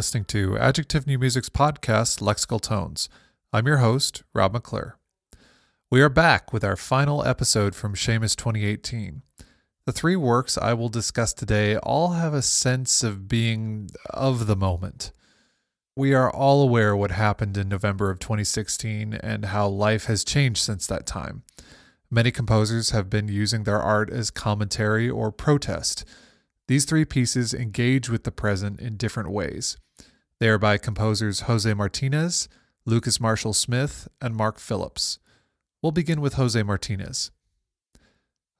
listening to Adjective New Music's podcast, Lexical Tones. I'm your host, Rob McClure. We are back with our final episode from Seamus 2018. The three works I will discuss today all have a sense of being of the moment. We are all aware what happened in November of 2016 and how life has changed since that time. Many composers have been using their art as commentary or protest. These three pieces engage with the present in different ways. They are by composers Jose Martinez, Lucas Marshall Smith, and Mark Phillips. We'll begin with Jose Martinez.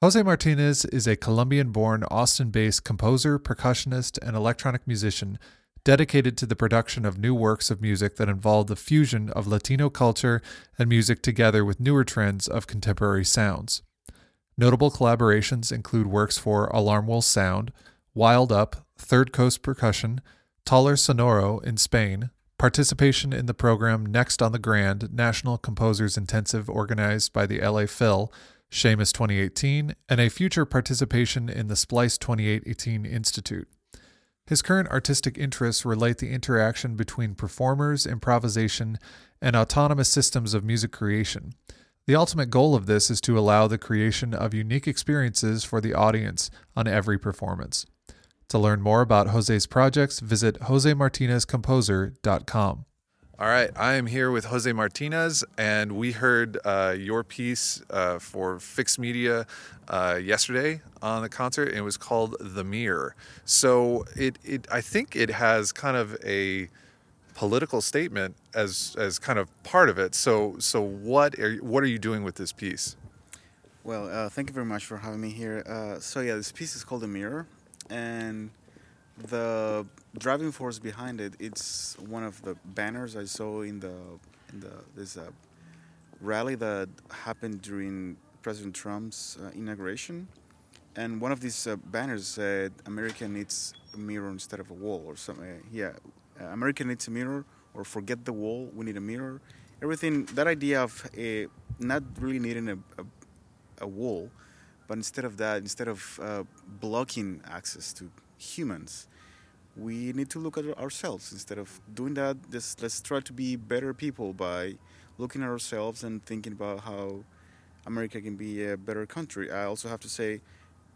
Jose Martinez is a Colombian born, Austin based composer, percussionist, and electronic musician dedicated to the production of new works of music that involve the fusion of Latino culture and music together with newer trends of contemporary sounds. Notable collaborations include works for Alarm Will Sound, Wild Up, Third Coast Percussion, Taller Sonoro in Spain, participation in the program Next on the Grand National Composers Intensive organized by the LA Phil, Seamus 2018, and a future participation in the Splice 2018 Institute. His current artistic interests relate the interaction between performers, improvisation, and autonomous systems of music creation. The ultimate goal of this is to allow the creation of unique experiences for the audience on every performance. To learn more about Jose's projects, visit josemartinezcomposer.com. All right, I am here with Jose Martinez, and we heard uh, your piece uh, for Fixed Media uh, yesterday on the concert, and it was called "The Mirror." So it, it, I think it has kind of a political statement as as kind of part of it. So, so what are what are you doing with this piece? Well, uh, thank you very much for having me here. Uh, so yeah, this piece is called "The Mirror," and the driving force behind it it's one of the banners i saw in the in the this uh, rally that happened during president trump's uh, inauguration. And one of these uh, banners said america needs a mirror instead of a wall or something yeah. Uh, america needs a mirror or forget the wall we need a mirror. Everything that idea of a, not really needing a, a, a wall but instead of that instead of uh, blocking access to humans we need to look at ourselves. Instead of doing that just let's try to be better people by looking at ourselves and thinking about how america can be a better country. I also have to say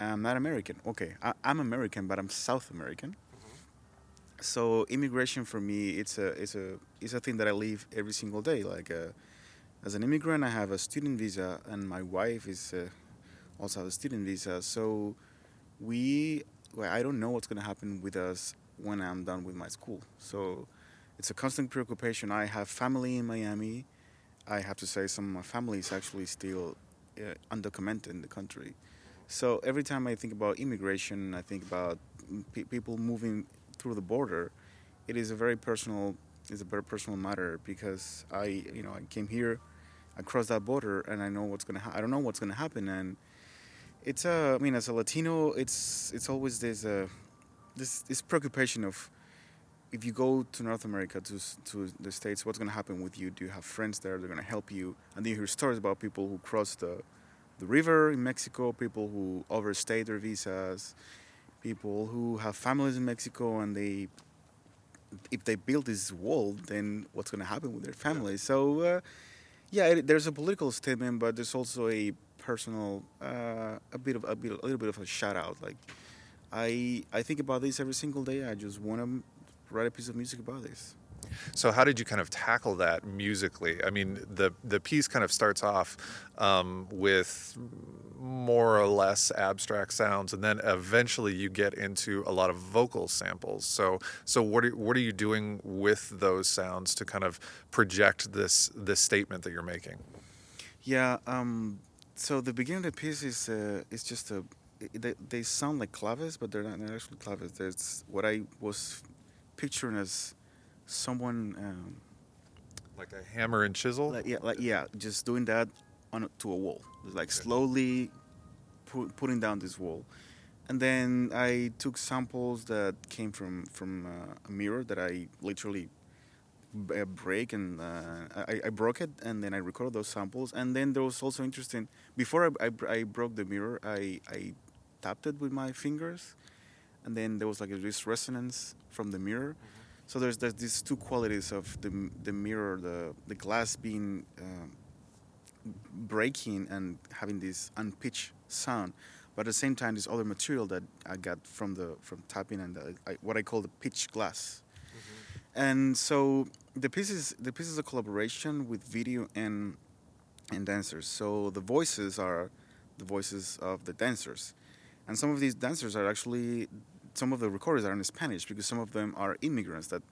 i'm not american. Okay I, am american but i'm south american. Mm-hmm. so immigration for me it's a it's a it's a thing that i live every single day. Like uh, as an immigrant i have a student visa and my wife is uh, also has a student visa so we well, I don't know what's going to happen with us when I'm done with my school. So it's a constant preoccupation. I have family in Miami. I have to say some of my family is actually still uh, undocumented in the country. So every time I think about immigration, I think about p- people moving through the border. It is a very personal, it's a very personal matter because I, you know, I came here, I crossed that border, and I know what's gonna. Ha- I don't know what's gonna happen, and it's a. Uh, I mean, as a Latino, it's it's always this. Uh, this this preoccupation of if you go to North America to to the states, what's going to happen with you? Do you have friends there? They're going to help you, and then you hear stories about people who cross the the river in Mexico, people who overstay their visas, people who have families in Mexico, and they if they build this wall, then what's going to happen with their families? So, uh, yeah, it, there's a political statement, but there's also a personal, uh, a bit of a, bit, a little bit of a shout out, like I I think about this every single day. I just want to write a piece of music about this. So how did you kind of tackle that musically? I mean, the the piece kind of starts off um, with more or less abstract sounds, and then eventually you get into a lot of vocal samples. So so what are what are you doing with those sounds to kind of project this this statement that you're making? Yeah. Um, so the beginning of the piece is uh, is just a they, they sound like claves, but they're not, they're actually claves. There's what I was picturing as someone um, like a hammer and chisel. Like, yeah, like yeah, just doing that on to a wall, like slowly pu- putting down this wall. And then I took samples that came from from uh, a mirror that I literally uh, break and uh, I, I, broke it and then I recorded those samples. And then there was also interesting. Before I, I, I broke the mirror, I, I tapped it with my fingers, and then there was like this resonance from the mirror. Mm-hmm. So there's there's these two qualities of the the mirror, the the glass being um, breaking and having this unpitched sound, but at the same time, this other material that I got from the from tapping and the, I, what I call the pitch glass. And so the piece is the piece is a collaboration with video and and dancers. So the voices are the voices of the dancers, and some of these dancers are actually some of the recorders are in Spanish because some of them are immigrants that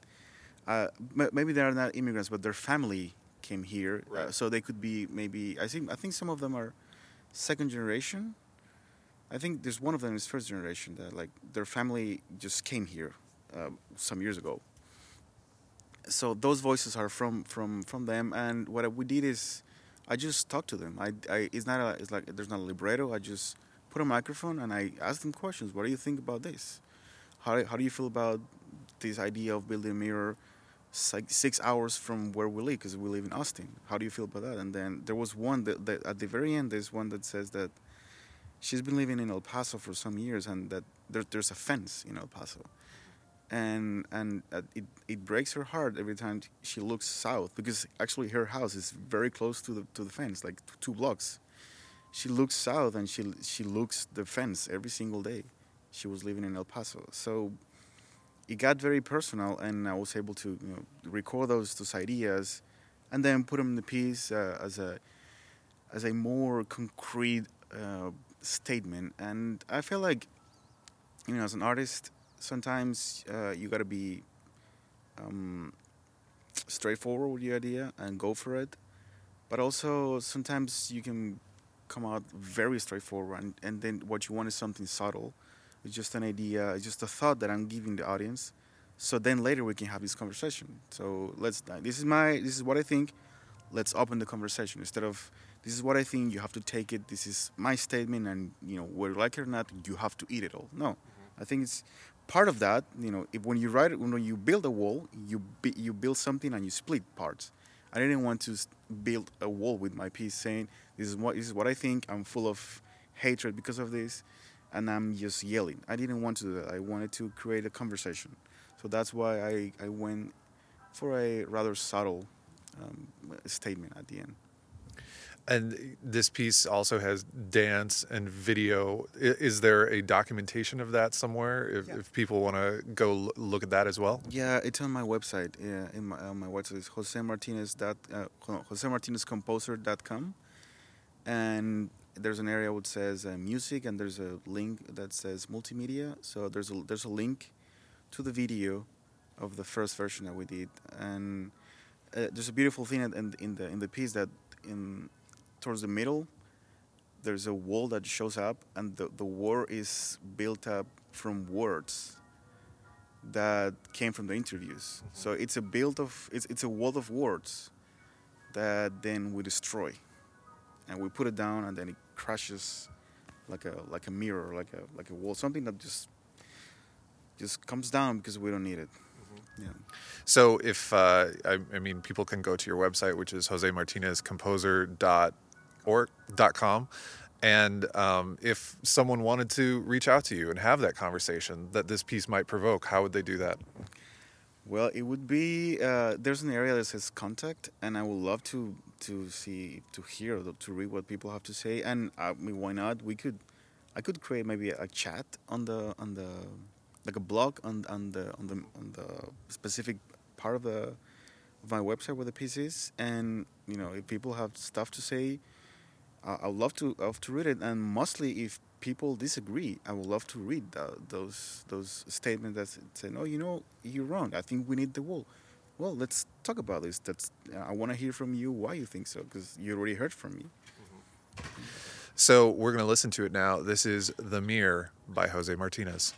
uh, maybe they are not immigrants, but their family came here, uh, so they could be maybe. I think I think some of them are second generation. I think there's one of them is first generation that like their family just came here uh, some years ago. So those voices are from from from them, and what we did is I just talked to them. I, I it's not a it's like there's not a libretto. I just put a microphone and I asked them questions. What do you think about this? How how do you feel about this idea of building a mirror? Six, six hours from where we live because we live in Austin. How do you feel about that? And then there was one that, that at the very end there's one that says that she's been living in El Paso for some years and that there, there's a fence in El Paso. And and uh, it, it breaks her heart every time she looks south because actually her house is very close to the to the fence, like two blocks. She looks south and she she looks the fence every single day. She was living in El Paso, so it got very personal, and I was able to you know, record those those ideas, and then put them in the piece uh, as a as a more concrete uh, statement. And I feel like, you know, as an artist, sometimes uh, you got to be um, straightforward with your idea and go for it. But also, sometimes you can come out very straightforward, and, and then what you want is something subtle. It's just an idea, it's just a thought that I'm giving the audience. So then later we can have this conversation. So let's. This is my. This is what I think. Let's open the conversation instead of this is what I think. You have to take it. This is my statement, and you know whether you like it or not, you have to eat it all. No, I think it's part of that. You know, if, when you write it, when you build a wall, you you build something and you split parts. I didn't want to build a wall with my piece saying this is what this is what I think. I'm full of hatred because of this, and I'm just yelling. I didn't want to do that. I wanted to create a conversation. So that's why I, I went for a rather subtle um, statement at the end. And this piece also has dance and video. Is there a documentation of that somewhere? If, Yeah. if people want to go look at that as well? Yeah, it's on my website. Yeah, in my, on my website is Jose Martinez dot uh, Jose Martinez Composer.com, and there's an area which says uh, music, and there's a link that says multimedia. So there's a there's a link to the video of the first version that we did, and uh, there's a beautiful thing in, in the in the piece that in towards the middle there's a wall that shows up, and the the wall is built up from words that came from the interviews. So it's a build of it's it's a wall of words that then we destroy, and we put it down, and then it crashes like a like a mirror, like a like a wall, something that just just comes down because we don't need it. Yeah. So if uh, I, I mean, people can go to your website, which is josemartinezcomposer.org.com. And um, if someone wanted to reach out to you and have that conversation that this piece might provoke, how would they do that? Well, it would be uh, there's an area that says contact, and I would love to to see to hear to read what people have to say. And I mean, why not? We could, I could create maybe a chat on the on the like a blog on on the on the on the specific part of the of my website where the piece is, and you know if people have stuff to say, uh, I would love to love to read it. And mostly if people disagree, I would love to read uh, those those statements that say, "No, you know, you're wrong. I think we need the wall." Well, let's talk about this. That's I want to hear from you why you think so because you already heard from me. So we're going to listen to it now. This is The Mirror by Jose Martinez.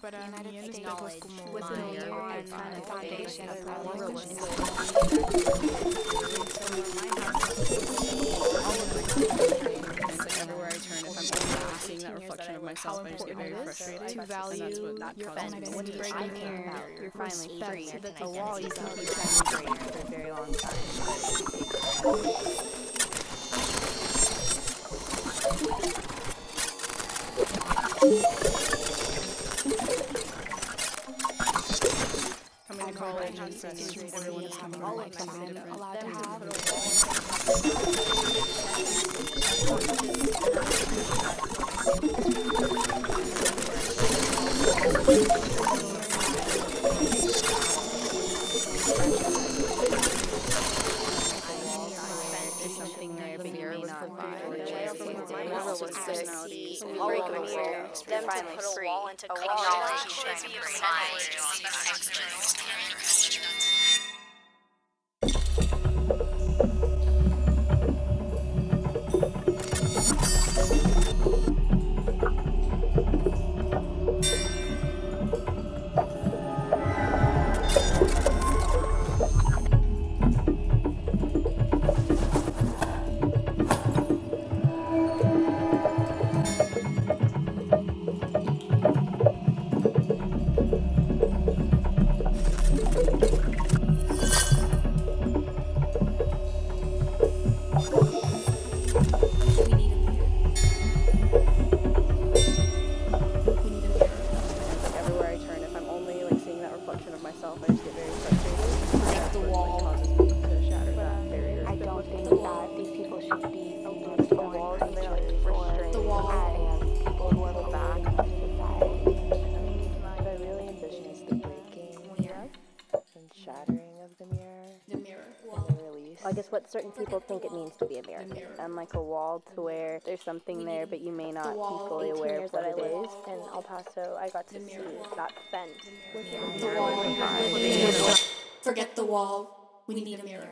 Para mí el espejo es como was a mirror and kind the of foundation of foundation my of relationship. everywhere I turn, if I'm seeing that reflection of myself, I just get very frustrated. to and value that's what that your causes me own to identity. break I the care about You're finally respect free. so that the wall wall you you can can keep keep shining greener for a very long time. but it takes Coming to college and seeing everyone is coming from like something I'm allowed to have certain people think it means to be American. mirror. And like a wall to where there's something there, but you may not be fully aware of what it is. I it lived is. And El Paso, I got to see that fence within The the wall. Forget the wall. We need a mirror.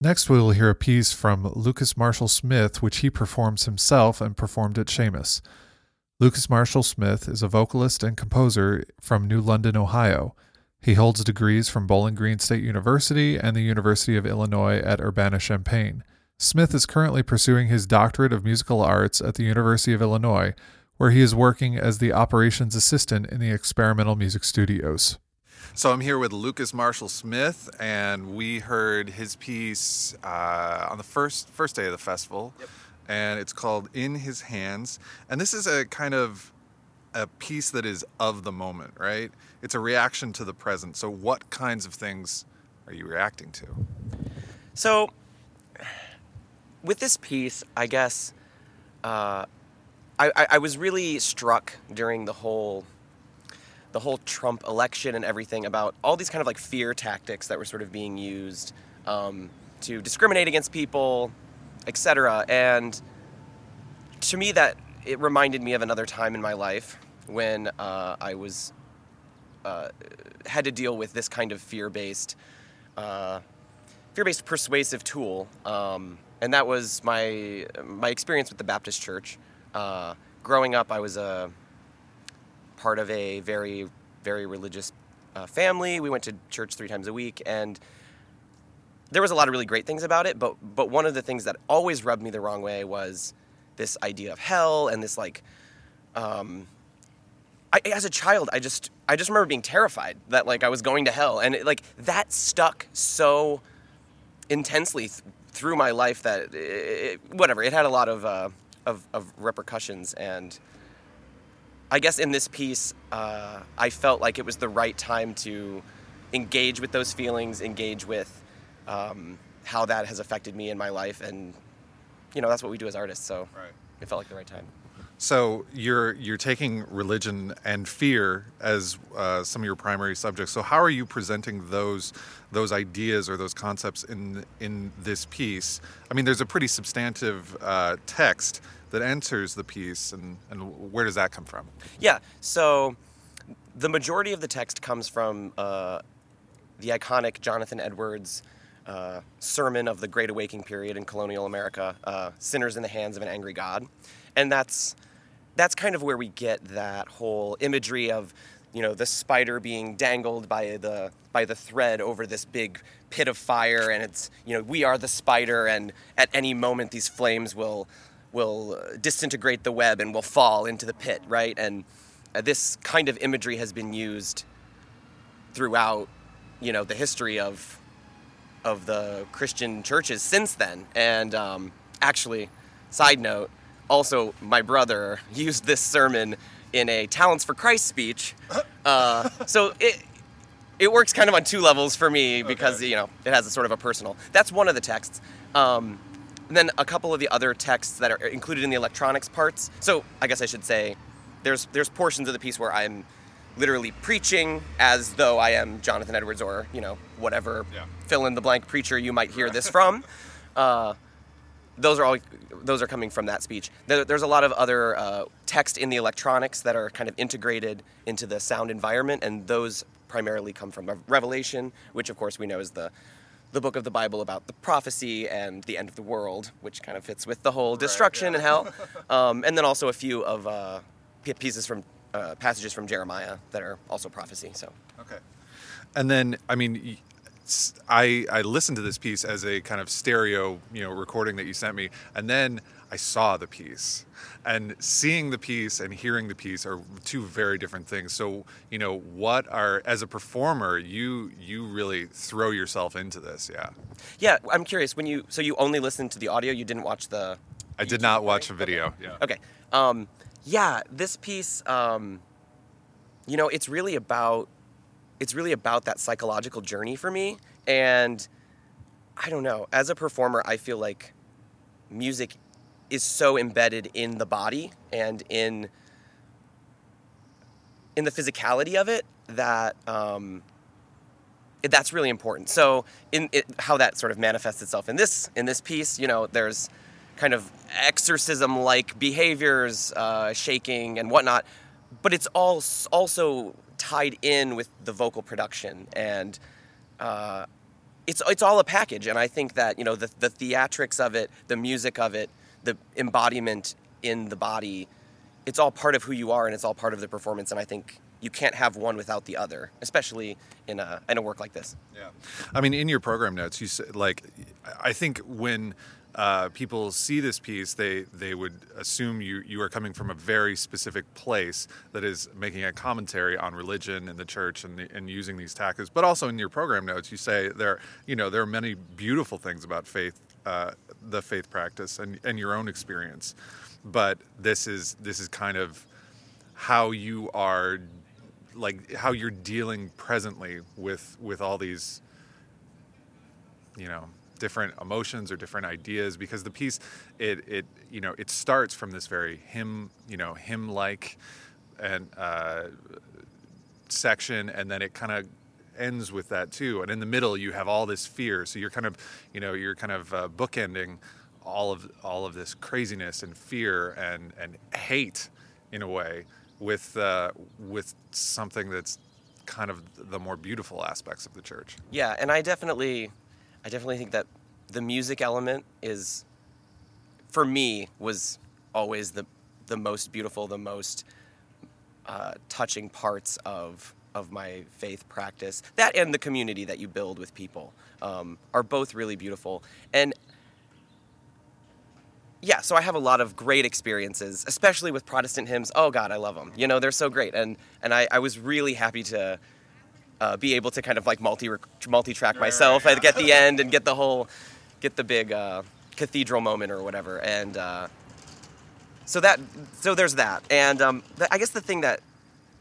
Next, we will hear a piece from Lucas Marshall Smith, which he performs himself and performed at Seamus. Lucas Marshall Smith is a vocalist and composer from New London, Ohio. He holds degrees from Bowling Green State University and the University of Illinois at Urbana Champaign. Smith is currently pursuing his doctorate of musical arts at the University of Illinois, where he is working as the operations assistant in the experimental music studios. So I'm here with Lucas Marshall Smith, and we heard his piece uh, on the first first day of the festival, and it's called "In His Hands." And this is a kind of a piece that is of the moment, right? It's a reaction to the present. So, what kinds of things are you reacting to? So, with this piece, I guess uh, I, I, I was really struck during the whole the whole Trump election and everything about all these kind of like fear tactics that were sort of being used um, to discriminate against people, etc. And to me, that it reminded me of another time in my life when uh, I was uh, had to deal with this kind of fear-based uh, fear-based persuasive tool, um, and that was my my experience with the Baptist Church. Uh, growing up, I was a part of a very very religious uh, family. We went to church three times a week, and there was a lot of really great things about it. But but one of the things that always rubbed me the wrong way was this idea of hell and this like. Um, I, as a child, I just I just remember being terrified that like I was going to hell, and it, like that stuck so intensely th- through my life that it, it, whatever it had a lot of, uh, of of repercussions, and I guess in this piece, uh, I felt like it was the right time to engage with those feelings, engage with um, how that has affected me in my life, and you know that's what we do as artists. So Right. it felt like the right time. So you're you're taking religion and fear as uh, some of your primary subjects. So how are you presenting those those ideas or those concepts in in this piece? I mean, there's a pretty substantive uh, text that enters the piece, and and where does that come from? Yeah. So the majority of the text comes from uh, the iconic Jonathan Edwards uh, sermon of the Great Awakening period in colonial America, uh, "Sinners in the Hands of an Angry God," and that's that's kind of where we get that whole imagery of you know the spider being dangled by the by the thread over this big pit of fire. And it's you know we are the spider and at any moment these flames will will disintegrate the web and will fall into the pit right? And uh, this kind of imagery has been used throughout you know the history of of the Christian churches since then and um, actually side note also my brother used this sermon in a Talents for Christ speech. Uh, so it it works kind of on two levels for me because Okay. you know it has a sort of a personal. That's one of the texts. Um, and then a couple of the other texts that are included in the electronics parts. So I guess I should say there's there's portions of the piece where I'm literally preaching as though I am Jonathan Edwards or you know whatever Yeah. fill in the blank preacher you might hear this from. Uh, those are all those are coming from that speech. There, there's a lot of other uh, text in the electronics that are kind of integrated into the sound environment, and those primarily come from Revelation, which of course we know is the the book of the Bible about the prophecy and the end of the world, which kind of fits with the whole destruction and hell, um, and then also a few of uh, pieces from uh, passages from Jeremiah that are also prophecy. So Okay. And then, I mean, I, I listened to this piece as a kind of stereo, you know, recording that you sent me, and then I saw the piece. And seeing the piece and hearing the piece are two very different things. So, you know, what are as a performer, you you really throw yourself into this, yeah. yeah, I'm curious when you so you only listened to the audio, you didn't watch the I did not watch the video. Yeah. Okay. Um, yeah, this piece, um, you know, it's really about it's really about that psychological journey for me, and I don't know. As a performer, I feel like music is so embedded in the body and in in the physicality of it that um, that's really important. So, in it, how that sort of manifests itself in this in this piece, you know, there's kind of exorcism-like behaviors, uh, shaking and whatnot, but it's all also tied in with the vocal production and. Uh, it's it's all a package, and I think that you know the the theatrics of it, the music of it, the embodiment in the body, it's all part of who you are, and it's all part of the performance. And I think you can't have one without the other, especially in a in a work like this. Yeah, I mean, in your program notes, you said like, I think when uh, people see this piece, they they would assume you you are coming from a very specific place that is making a commentary on religion and the church and the, and using these tactics. But also in your program notes, you say there you know there are many beautiful things about faith, uh, the faith practice, and and your own experience. But this is this is kind of how you are like how you're dealing presently with with all these you know different emotions or different ideas because the piece it it you know it starts from this very hymn you know hymn like and uh, section and then it kind of ends with that too. And in the middle you have all this fear. So you're kind of you know you're kind of uh, bookending all of all of this craziness and fear and and hate in a way with uh, with something that's kind of the more beautiful aspects of the church. Yeah, and I definitely, I definitely think that the music element is, for me, was always the the most beautiful, the most uh, touching parts of of my faith practice. That and the community that you build with people um, are both really beautiful. And yeah, so I have a lot of great experiences, especially with Protestant hymns. Oh God, I love them. You know, they're so great, and and I, I was really happy to uh, be able to kind of like multi multi track myself at get the end and get the whole get the big uh, cathedral moment or whatever. And uh, so that so there's that. And um, I guess the thing that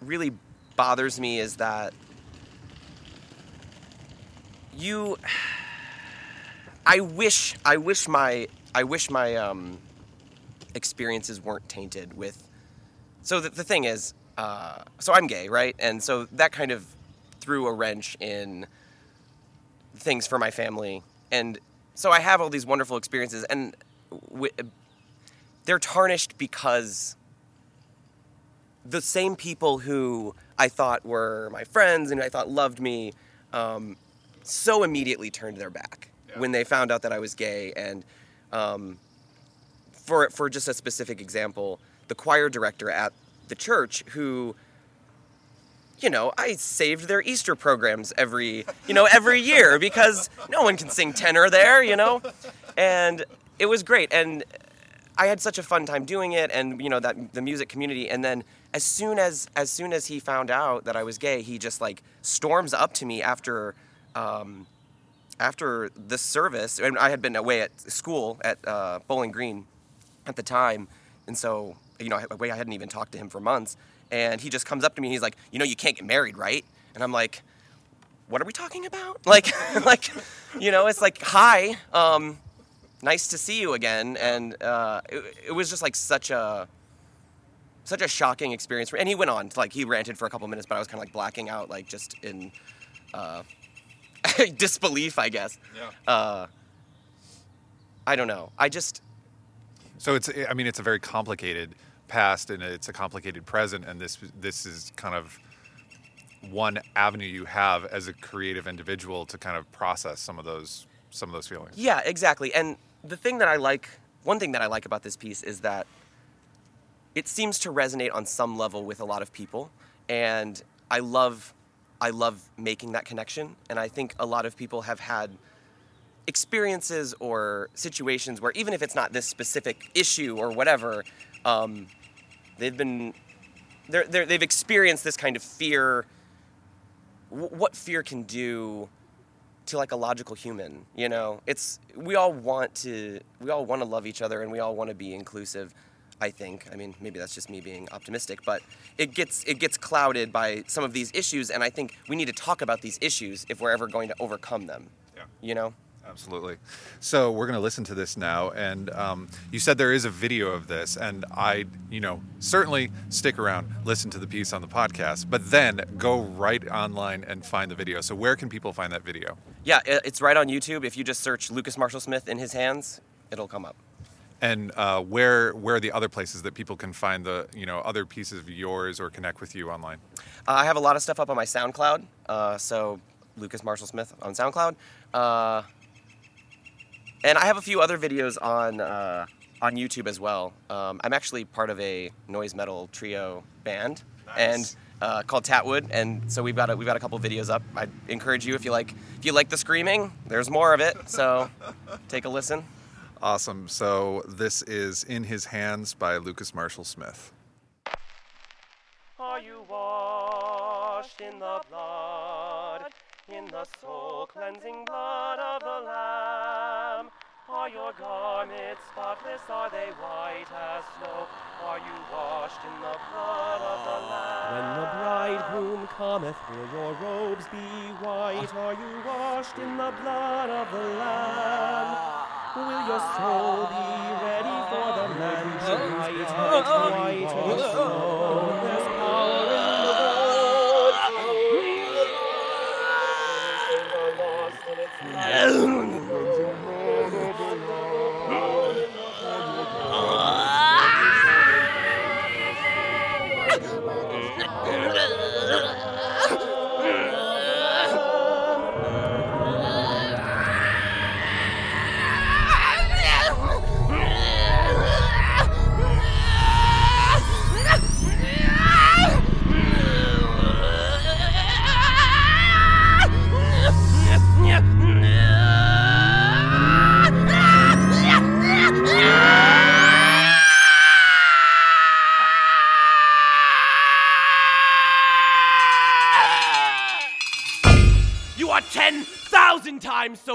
really bothers me is that you. I wish I wish my I wish my um, experiences weren't tainted with. So the, the thing is, uh, so I'm gay, right? And so that kind of threw a wrench in things for my family, and so I have all these wonderful experiences, and w- they're tarnished because the same people who I thought were my friends and I thought loved me, um, so immediately turned their back when they found out that I was gay. And um, for for just a specific example, the choir director at the church who you know, I saved their Easter programs every, you know, every year because no one can sing tenor there, you know? And it was great. And I had such a fun time doing it and you know that the music community. And then as soon as as soon as he found out that I was gay, he just like storms up to me after um, after the service. And I had been away at school at uh, Bowling Green at the time. And so you know I, I hadn't even talked to him for months and he just comes up to me and he's like you know you can't get married right? And i'm like what are we talking about? Like like you know it's like hi um nice to see you again. And uh it, it was just like such a such a shocking experience for and he went on to, like he ranted for a couple minutes but i was kind of like blacking out like just in uh disbelief i guess. Yeah. uh i don't know. I just So it's I mean it's a very complicated past and it's a complicated present and this this is kind of one avenue you have as a creative individual to kind of process some of those some of those feelings. Yeah, exactly. And the thing that I like, one thing that I like about this piece is that it seems to resonate on some level with a lot of people, and I love, I love making that connection. And I think a lot of people have had experiences or situations where even if it's not this specific issue or whatever, um, they've been, they're, they're, they've experienced this kind of fear. wh- What fear can do to like a logical human you know it's we all want to we all want to love each other and we all want to be inclusive i think i mean maybe that's just me being optimistic but it gets it gets clouded by some of these issues and i think we need to talk about these issues if we're ever going to overcome them Yeah. you know Absolutely. So we're going to listen to this now, and um, you said there is a video of this, and I, you know, certainly stick around, listen to the piece on the podcast, but then go right online and find the video. So where can people find that video? yeah it's right on youtube if you just search lucas marshall smith in his hands it'll come up And uh, where where are the other places that people can find the you know other pieces of yours or connect with you online? Uh, I have a lot of stuff up on my SoundCloud. Uh, so Lucas Marshall Smith on SoundCloud, uh, and I have a few other videos on uh, on YouTube as well. Um, I'm actually part of a noise metal trio band, and uh, called Tatwood, and so we've got a, we've got a couple videos up. I encourage you if you like if you like the screaming, there's more of it. So take a listen. Awesome. So this is in his hands by Lucas Marshall Smith. Are you washed in the blood, in the soul cleansing blood of the Lamb? Are your garments spotless? Are they white as snow? Are you washed in the blood of the Lamb? When the bridegroom cometh, will your robes be white? Are you washed in the blood of the Lamb? Will your soul be ready for the mansion oh, oh, oh, white as white as snow? There's power in the You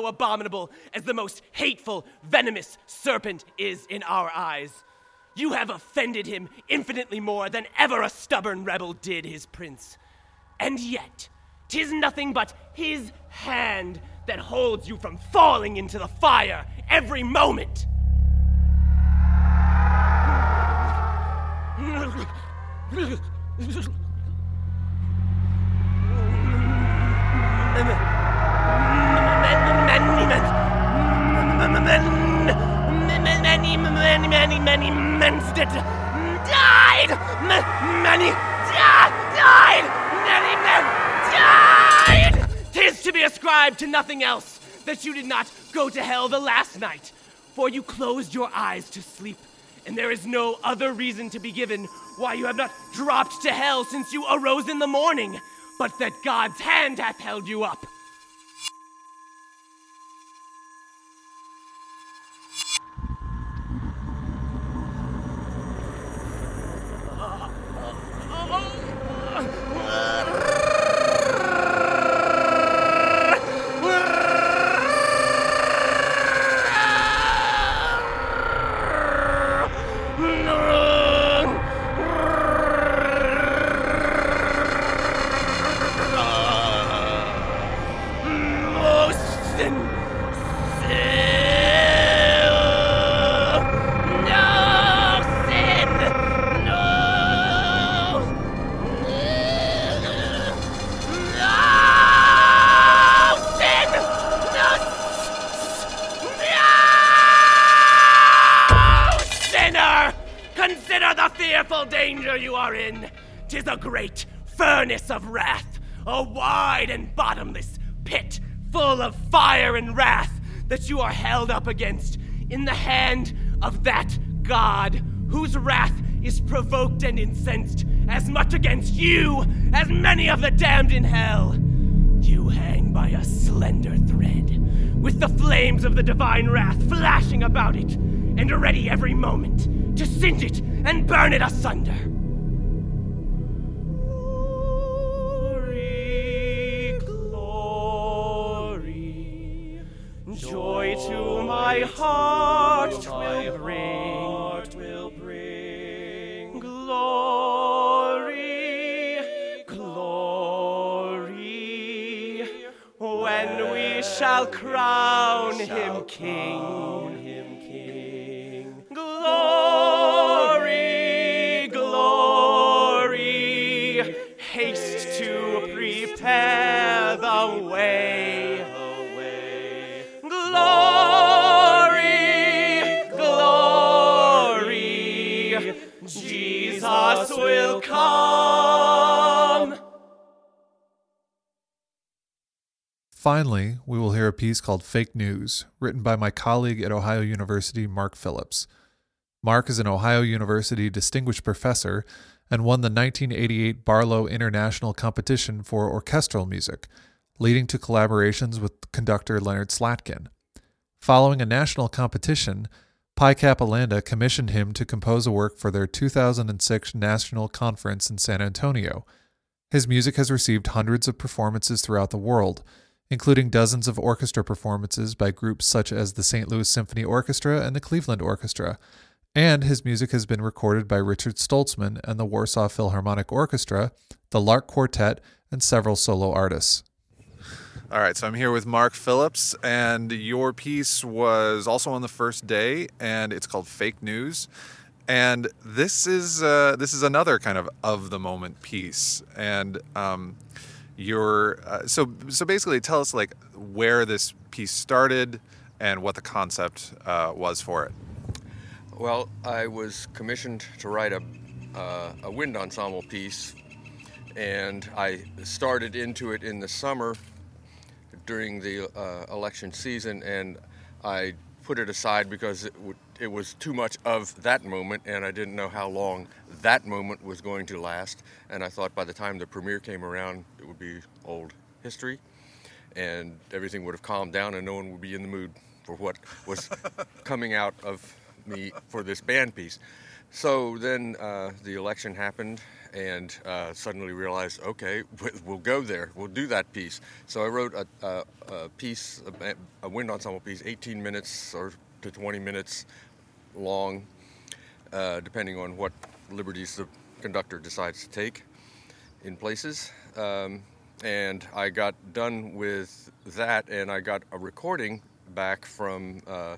abominable as the most hateful, venomous serpent is in our eyes. You have offended him infinitely more than ever a stubborn rebel did his prince. And yet, 'tis nothing but his hand that holds you from falling into the fire every moment. many, many, many men did died. Many died. Killing them! Die! Tis to be ascribed to nothing else that you did not go to hell the last night, for you closed your eyes to sleep, and there is no other reason to be given why you have not dropped to hell since you arose in the morning, but that God's hand hath held you up. Held up against in the hand of that God whose wrath is provoked and incensed as much against you as many of the damned in hell. You hang by a slender thread, with the flames of the divine wrath flashing about it, and ready every moment to singe it and burn it asunder. My heart will bring. Glory, glory, when we shall crown him king. Finally, we will hear a piece called Fake News, written by my colleague at Ohio University, Mark Phillips. Mark is an Ohio University Distinguished Professor and won the 1988 Barlow International Competition for Orchestral Music, leading to collaborations with conductor Leonard Slatkin. Following a national competition, Pi Kappa Lambda commissioned him to compose a work for their 2006 National Conference in San Antonio. His music has received hundreds of performances throughout the world, including dozens of orchestra performances by groups such as the St. Louis Symphony Orchestra and the Cleveland Orchestra. And his music has been recorded by Richard Stoltzman and the Warsaw Philharmonic Orchestra, the Lark Quartet, and several solo artists. All right, so I'm here with Mark Phillips, and your piece was also on the first day, and it's called "Fake News." And this is uh, this is another kind of of the moment piece, and um, your uh, so so basically tell us like where this piece started and what the concept uh, was for it. Well, I was commissioned to write a, uh, a wind ensemble piece, and I started into it in the summer during the uh, election season, and I put it aside because it, would, it was too much of that moment, and I didn't know how long that moment was going to last. And I thought by the time the premiere came around, it would be old history, and everything would have calmed down, and no one would be in the mood for what was coming out of me for this band piece. So then uh, the election happened, and uh, suddenly realized, okay, we- we'll go there. We'll do that piece. So I wrote a, a, a piece, a, a wind ensemble piece, 18 minutes or to 20 minutes long, uh, depending on what liberties the conductor decides to take in places. Um, and I got done with that, and I got a recording back from uh,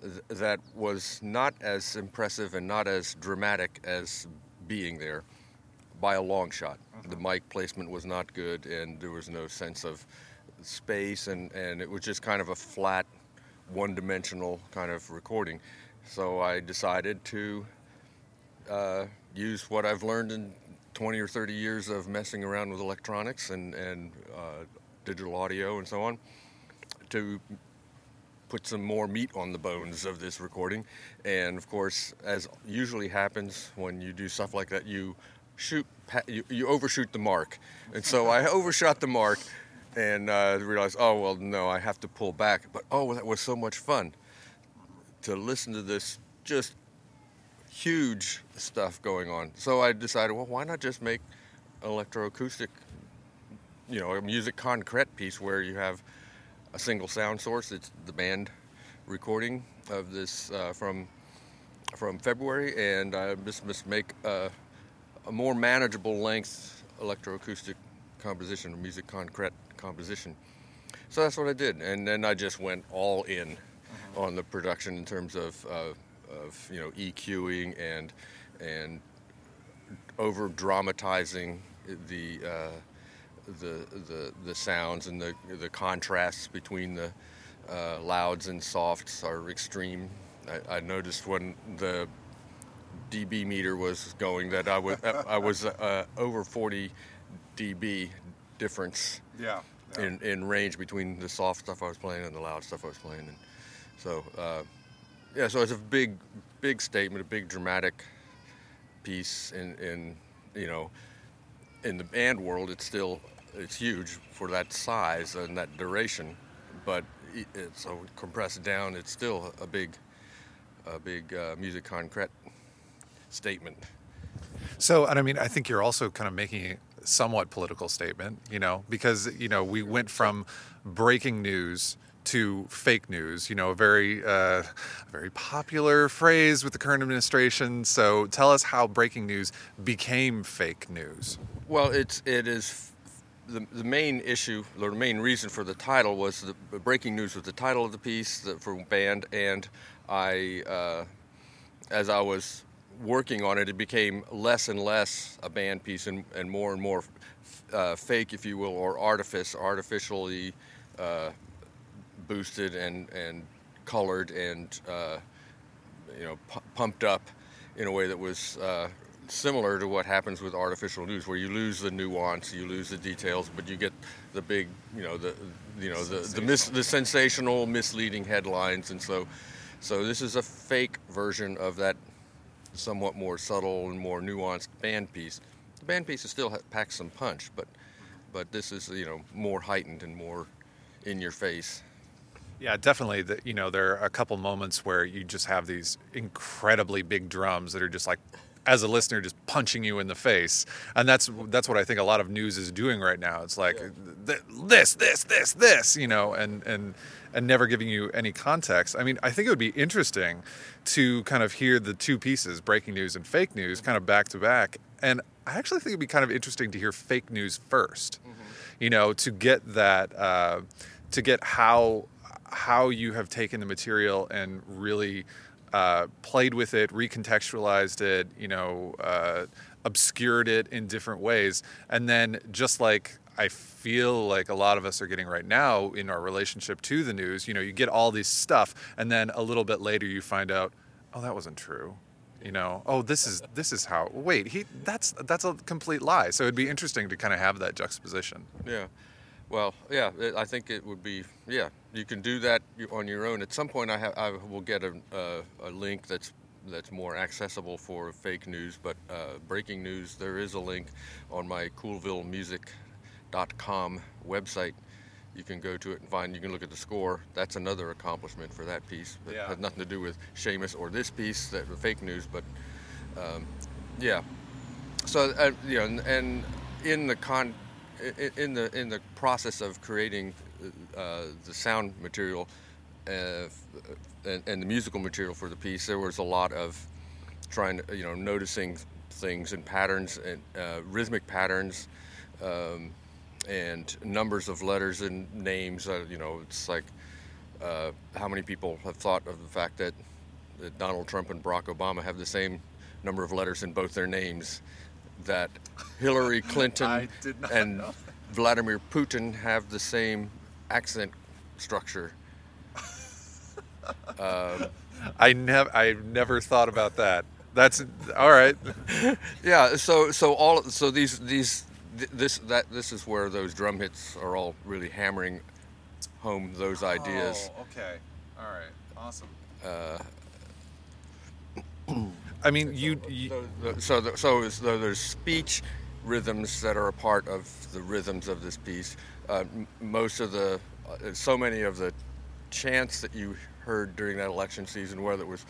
th- that was not as impressive and not as dramatic as being there by a long shot. The mic placement was not good, and there was no sense of space, and, and it was just kind of a flat, one dimensional kind of recording. So I decided to uh, use what I've learned in 20 or 30 years of messing around with electronics and, and uh, digital audio and so on to put some more meat on the bones of this recording. And of course, as usually happens when you do stuff like that, you shoot, you, you overshoot the mark. And so I overshot the mark and uh, realized, oh, well, no, I have to pull back. But oh, that was so much fun to listen to this just huge stuff going on. So I decided, well, why not just make electroacoustic, you know, a musique concrète piece where you have a single sound source. It's the band recording of this uh, from from February, and I just must make a, a more manageable length electroacoustic composition, musique concrète composition. So that's what I did, and then I just went all in on the production in terms of, uh, of you know EQing and and over dramatizing the, uh, the the the sounds and the the contrasts between the uh, louds and softs are extreme. I, I noticed when the dB meter was going that I was I was uh, over 40 dB difference Yeah, yeah. in, in range between the soft stuff I was playing and the loud stuff I was playing. And so, uh, yeah, so it's a big, big statement, a big dramatic piece. In, in you know, in the band world, it's still it's huge for that size and that duration, but it's so compressed down. It's still a big, a big uh, musique concrète statement. So, and I mean, I think you're also kind of making a somewhat political statement, you know, because, you know, we went from breaking news to fake news, you know, a very, uh, very popular phrase with the current administration. So tell us how breaking news became fake news. Well, it's it is the, the main issue, or the main reason for the title was the breaking news was the title of the piece the, for band, and I, uh, as I was working on it, it became less and less a band piece and, and more and more uh, fake, if you will, or artifice, artificially uh, boosted and and colored and uh, you know pu- pumped up in a way that was uh, similar to what happens with artificial news, where you lose the nuance, you lose the details, but you get the big, you know, the you know the the, mis- the sensational, misleading headlines, and so so this is a fake version of that somewhat more subtle and more nuanced band piece. The band piece is still packs some punch, but but this is you know more heightened and more in your face. Yeah, definitely. The, you know, there are a couple moments where you just have these incredibly big drums that are just like, as a listener, just punching you in the face, and that's that's what I think a lot of news is doing right now. It's like th- this, this, this, this, you know, and and and never giving you any context. I mean, I think it would be interesting to kind of hear the two pieces, breaking news and fake news, kind of back to back. And I actually think it'd be kind of interesting to hear fake news 1st You know, to get that, uh, to get how how you have taken the material and really uh, played with it, recontextualized it, you know, uh, obscured it in different ways, and then just like I feel like a lot of us are getting right now in our relationship to the news, you know, you get all this stuff, and then a little bit later you find out, oh, that wasn't true. You know, oh, this is this is how. Wait, he that's that's a complete lie. So it'd be interesting to kind of have that juxtaposition. Yeah. Well, yeah, I think it would be, yeah, you can do that on your own. At some point, I, ha- I will get a, a, a link that's that's more accessible for fake news, but uh, breaking news, there is a link on my coolvillemusic.com website. You can go to it and find, you can look at the score. That's another accomplishment for that piece. It Yeah. has nothing to do with SEAMUS or this piece, that the fake news, but um, yeah. So uh, you know, and, and in the con, in the in the process of creating uh, the sound material uh, and, and the musical material for the piece, there was a lot of trying to you know noticing things and patterns and uh, rhythmic patterns. Um, and numbers of letters and names. Uh, you know, it's like uh, how many people have thought of the fact that, that Donald Trump and Barack Obama have the same number of letters in both their names, that Hillary Clinton I did not and Vladimir Putin have the same accent structure. Um, I never I never thought about that. That's all right. yeah. So so all so these these th- this that this is where those drum hits are all really hammering home those ideas. Oh, okay. All right. Awesome. Uh, I mean, you. you so so, the, so the, there's speech rhythms that are a part of the rhythms of this piece. Uh, most of the uh, so many of the chants that you heard during that election season, whether it was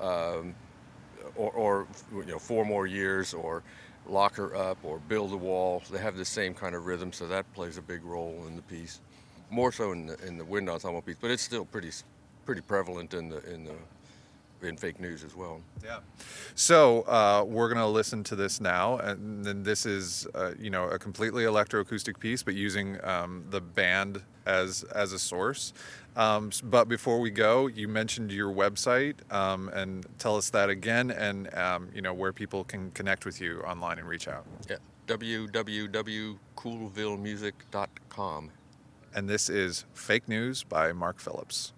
um, or, or you know four more years or lock her up or build a wall, they have the same kind of rhythm, so that plays a big role in the piece. More so in the in the wind ensemble piece, but it's still pretty pretty prevalent in the in the in fake news as well. Yeah. So uh, we're gonna listen to this now, and then this is uh, you know a completely electroacoustic piece, but using um, the band as as a source. Um, but before we go, you mentioned your website, um, and tell us that again, and um, you know where people can connect with you online and reach out. Yeah, www.coolvillemusic.com. And this is Fake News by Mark Phillips.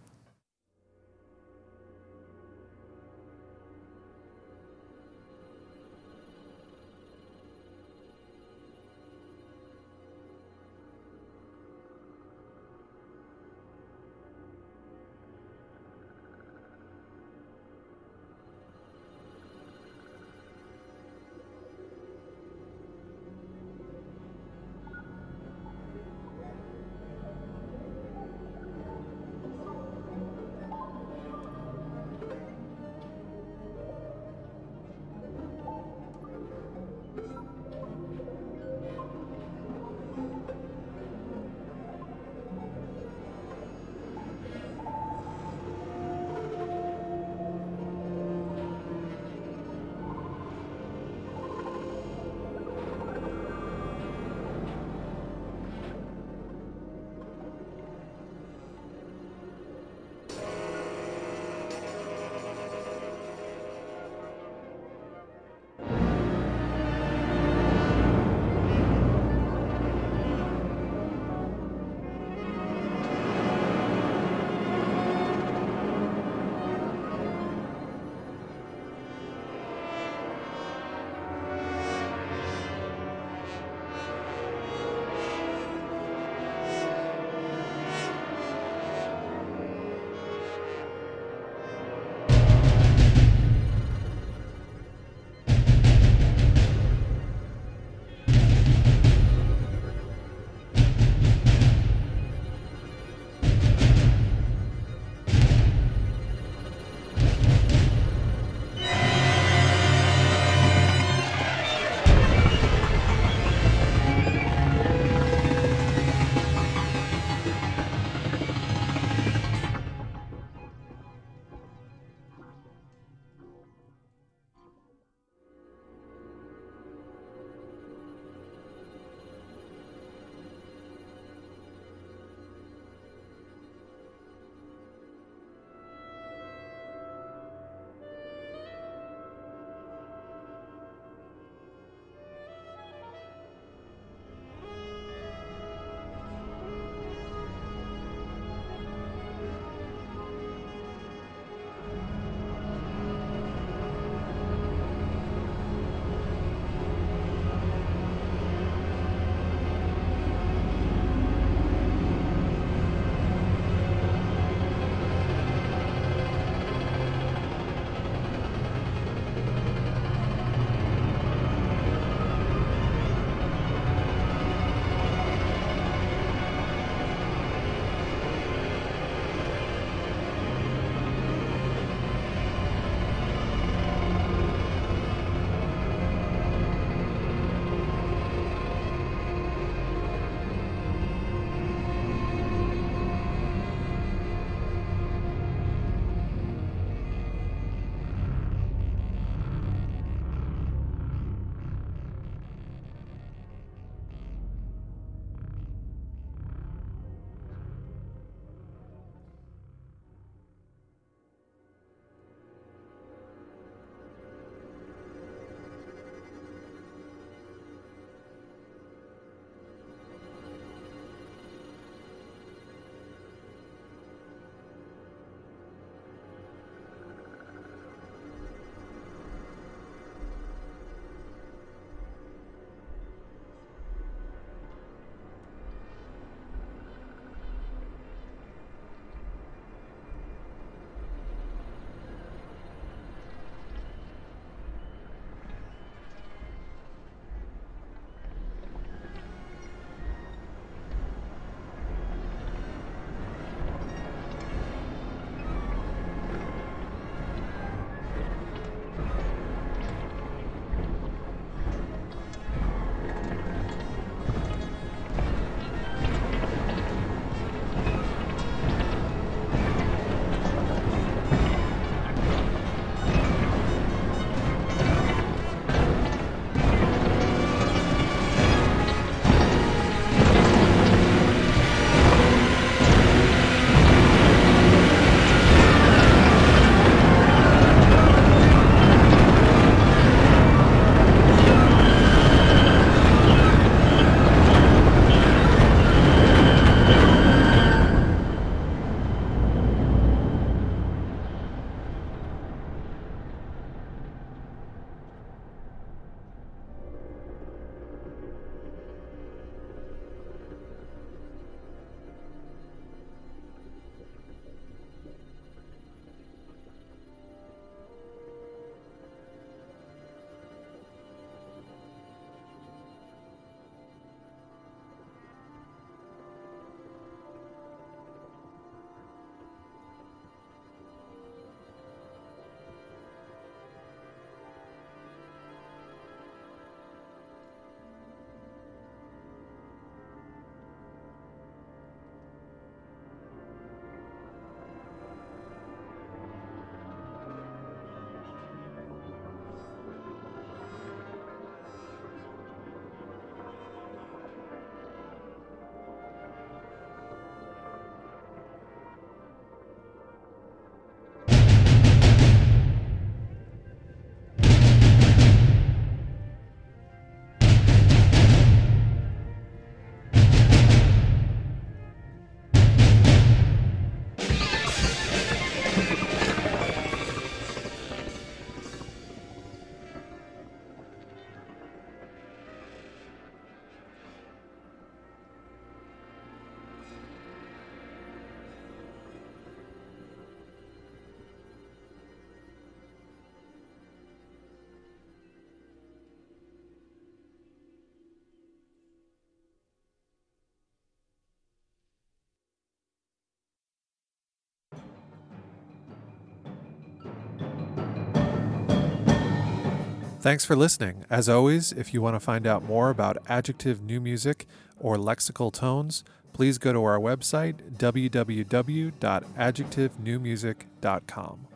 Thanks for listening. As always, if you want to find out more about adjective new music or lexical tones, please go to our website, www.adjectivenewmusic.com.